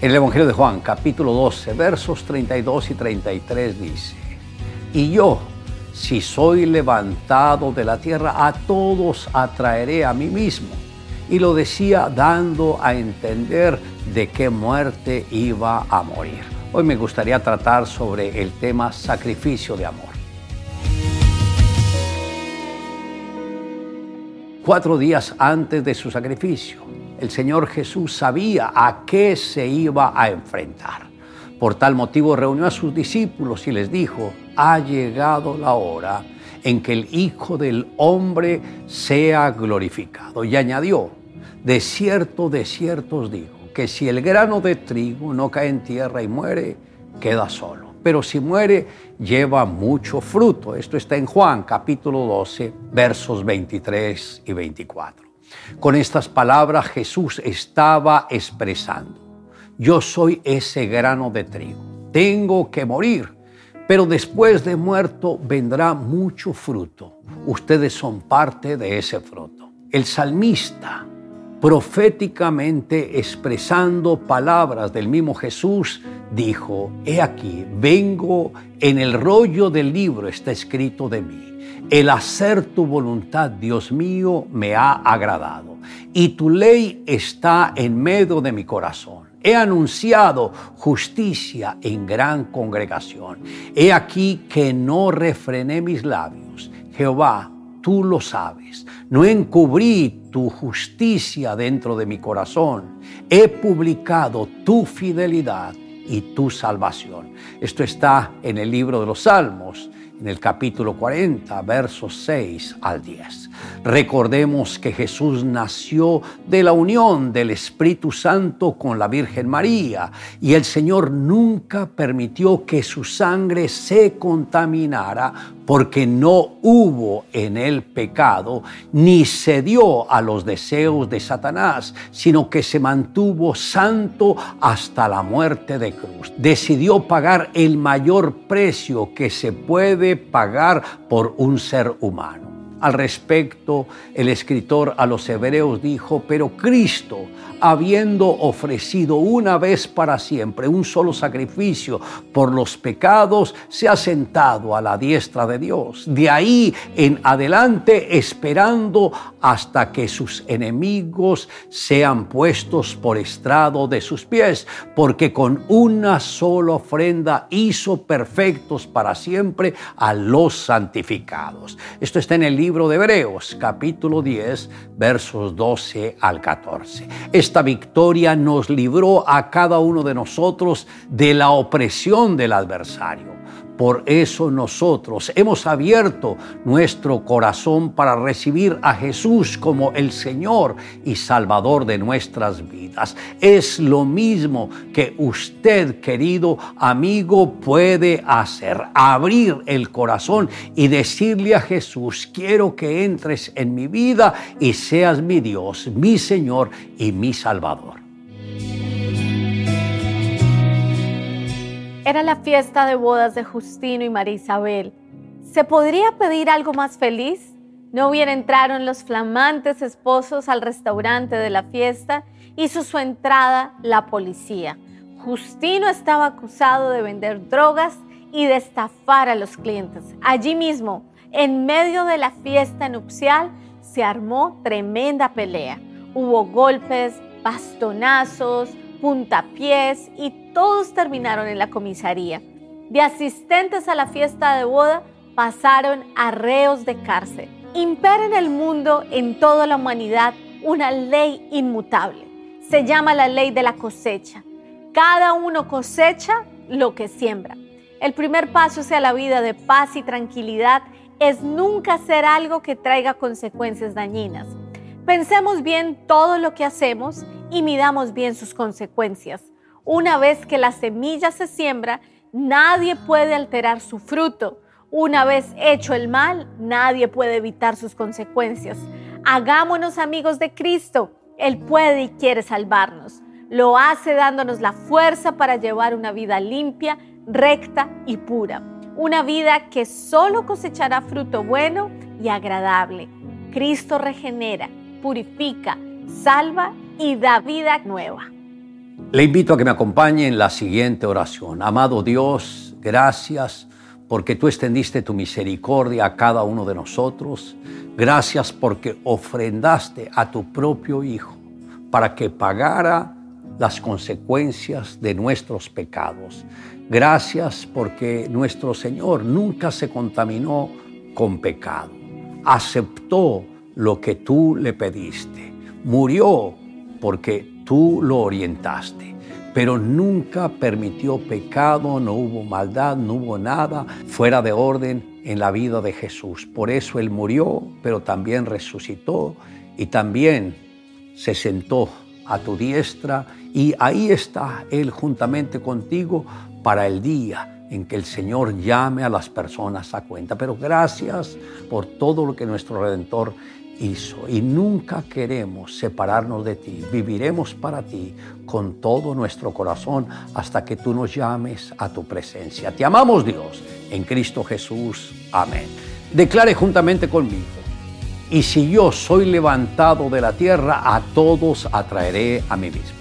En el Evangelio de Juan, capítulo 12, versos 32 y 33 dice, y yo, si soy levantado de la tierra, a todos atraeré a mí mismo. Y lo decía dando a entender de qué muerte iba a morir. Hoy me gustaría tratar sobre el tema sacrificio de amor. Cuatro días antes de su sacrificio, el Señor Jesús sabía a qué se iba a enfrentar. Por tal motivo reunió a sus discípulos y les dijo, ha llegado la hora en que el Hijo del Hombre sea glorificado. Y añadió, de cierto, de cierto os digo, que si el grano de trigo no cae en tierra y muere, queda solo. Pero si muere, lleva mucho fruto. Esto está en Juan capítulo 12, versos 23 y 24. Con estas palabras Jesús estaba expresando yo soy ese grano de trigo. Tengo que morir, pero después de muerto vendrá mucho fruto. Ustedes son parte de ese fruto. El salmista, proféticamente expresando palabras del mismo Jesús, dijo, he aquí, vengo en el rollo del libro, está escrito de mí. El hacer tu voluntad, Dios mío, me ha agradado. Y tu ley está en medio de mi corazón. He anunciado justicia en gran congregación. He aquí que no refrené mis labios. Jehová, tú lo sabes. No encubrí tu justicia dentro de mi corazón. He publicado tu fidelidad y tu salvación. Esto está en el libro de los Salmos en el capítulo 40, versos 6 al 10. Recordemos que Jesús nació de la unión del Espíritu Santo con la Virgen María y el Señor nunca permitió que su sangre se contaminara porque no hubo en él pecado, ni cedió a los deseos de Satanás, sino que se mantuvo santo hasta la muerte de cruz. Decidió pagar el mayor precio que se puede pagar por un ser humano. Al respecto, el escritor a los hebreos dijo, pero Cristo, habiendo ofrecido una vez para siempre un solo sacrificio por los pecados, se ha sentado a la diestra de Dios. De ahí en adelante, esperando hasta que sus enemigos sean puestos por estrado de sus pies, porque con una sola ofrenda hizo perfectos para siempre a los santificados. Esto está en el libro libro de Hebreos, capítulo 10, versos 12 al 14. Esta victoria nos libró a cada uno de nosotros de la opresión del adversario por eso nosotros hemos abierto nuestro corazón para recibir a Jesús como el Señor y Salvador de nuestras vidas. Es lo mismo que usted, querido amigo, puede hacer. Abrir el corazón y decirle a Jesús, quiero que entres en mi vida y seas mi Dios, mi Señor y mi Salvador. Era la fiesta de bodas de Justino y María Isabel. ¿Se podría pedir algo más feliz? No bien entraron los flamantes esposos al restaurante de la fiesta, hizo su entrada la policía. Justino estaba acusado de vender drogas y de estafar a los clientes. Allí mismo, en medio de la fiesta nupcial, se armó tremenda pelea. Hubo golpes, bastonazos, puntapiés y todos terminaron en la comisaría. De asistentes a la fiesta de boda pasaron a de cárcel. Impera en el mundo, en toda la humanidad, una ley inmutable. Se llama la ley de la cosecha. Cada uno cosecha lo que siembra. El primer paso hacia la vida de paz y tranquilidad es nunca hacer algo que traiga consecuencias dañinas. Pensemos bien todo lo que hacemos y midamos bien sus consecuencias. Una vez que la semilla se siembra, nadie puede alterar su fruto. Una vez hecho el mal, nadie puede evitar sus consecuencias. Hagámonos amigos de Cristo. Él puede y quiere salvarnos. Lo hace dándonos la fuerza para llevar una vida limpia, recta y pura. Una vida que solo cosechará fruto bueno y agradable. Cristo regenera, purifica, salva y da vida nueva. Le invito a que me acompañe en la siguiente oración. Amado Dios, gracias porque tú extendiste tu misericordia a cada uno de nosotros. Gracias porque ofrendaste a tu propio Hijo para que pagara las consecuencias de nuestros pecados. Gracias porque nuestro Señor nunca se contaminó con pecado. Aceptó lo que tú le pediste. Murió porque tú lo orientaste. Pero nunca permitió pecado, no hubo maldad, no hubo nada fuera de orden en la vida de Jesús. Por eso Él murió, pero también resucitó y también se sentó a tu diestra y ahí está Él juntamente contigo para el día en que el Señor llame a las personas a cuenta. Pero gracias por todo lo que nuestro Redentor hizo y nunca queremos separarnos de ti. Viviremos para ti con todo nuestro corazón hasta que tú nos llames a tu presencia. Te amamos Dios en Cristo Jesús. Amén. Declare juntamente conmigo. Y si yo soy levantado de la tierra, a todos atraeré a mí mismo.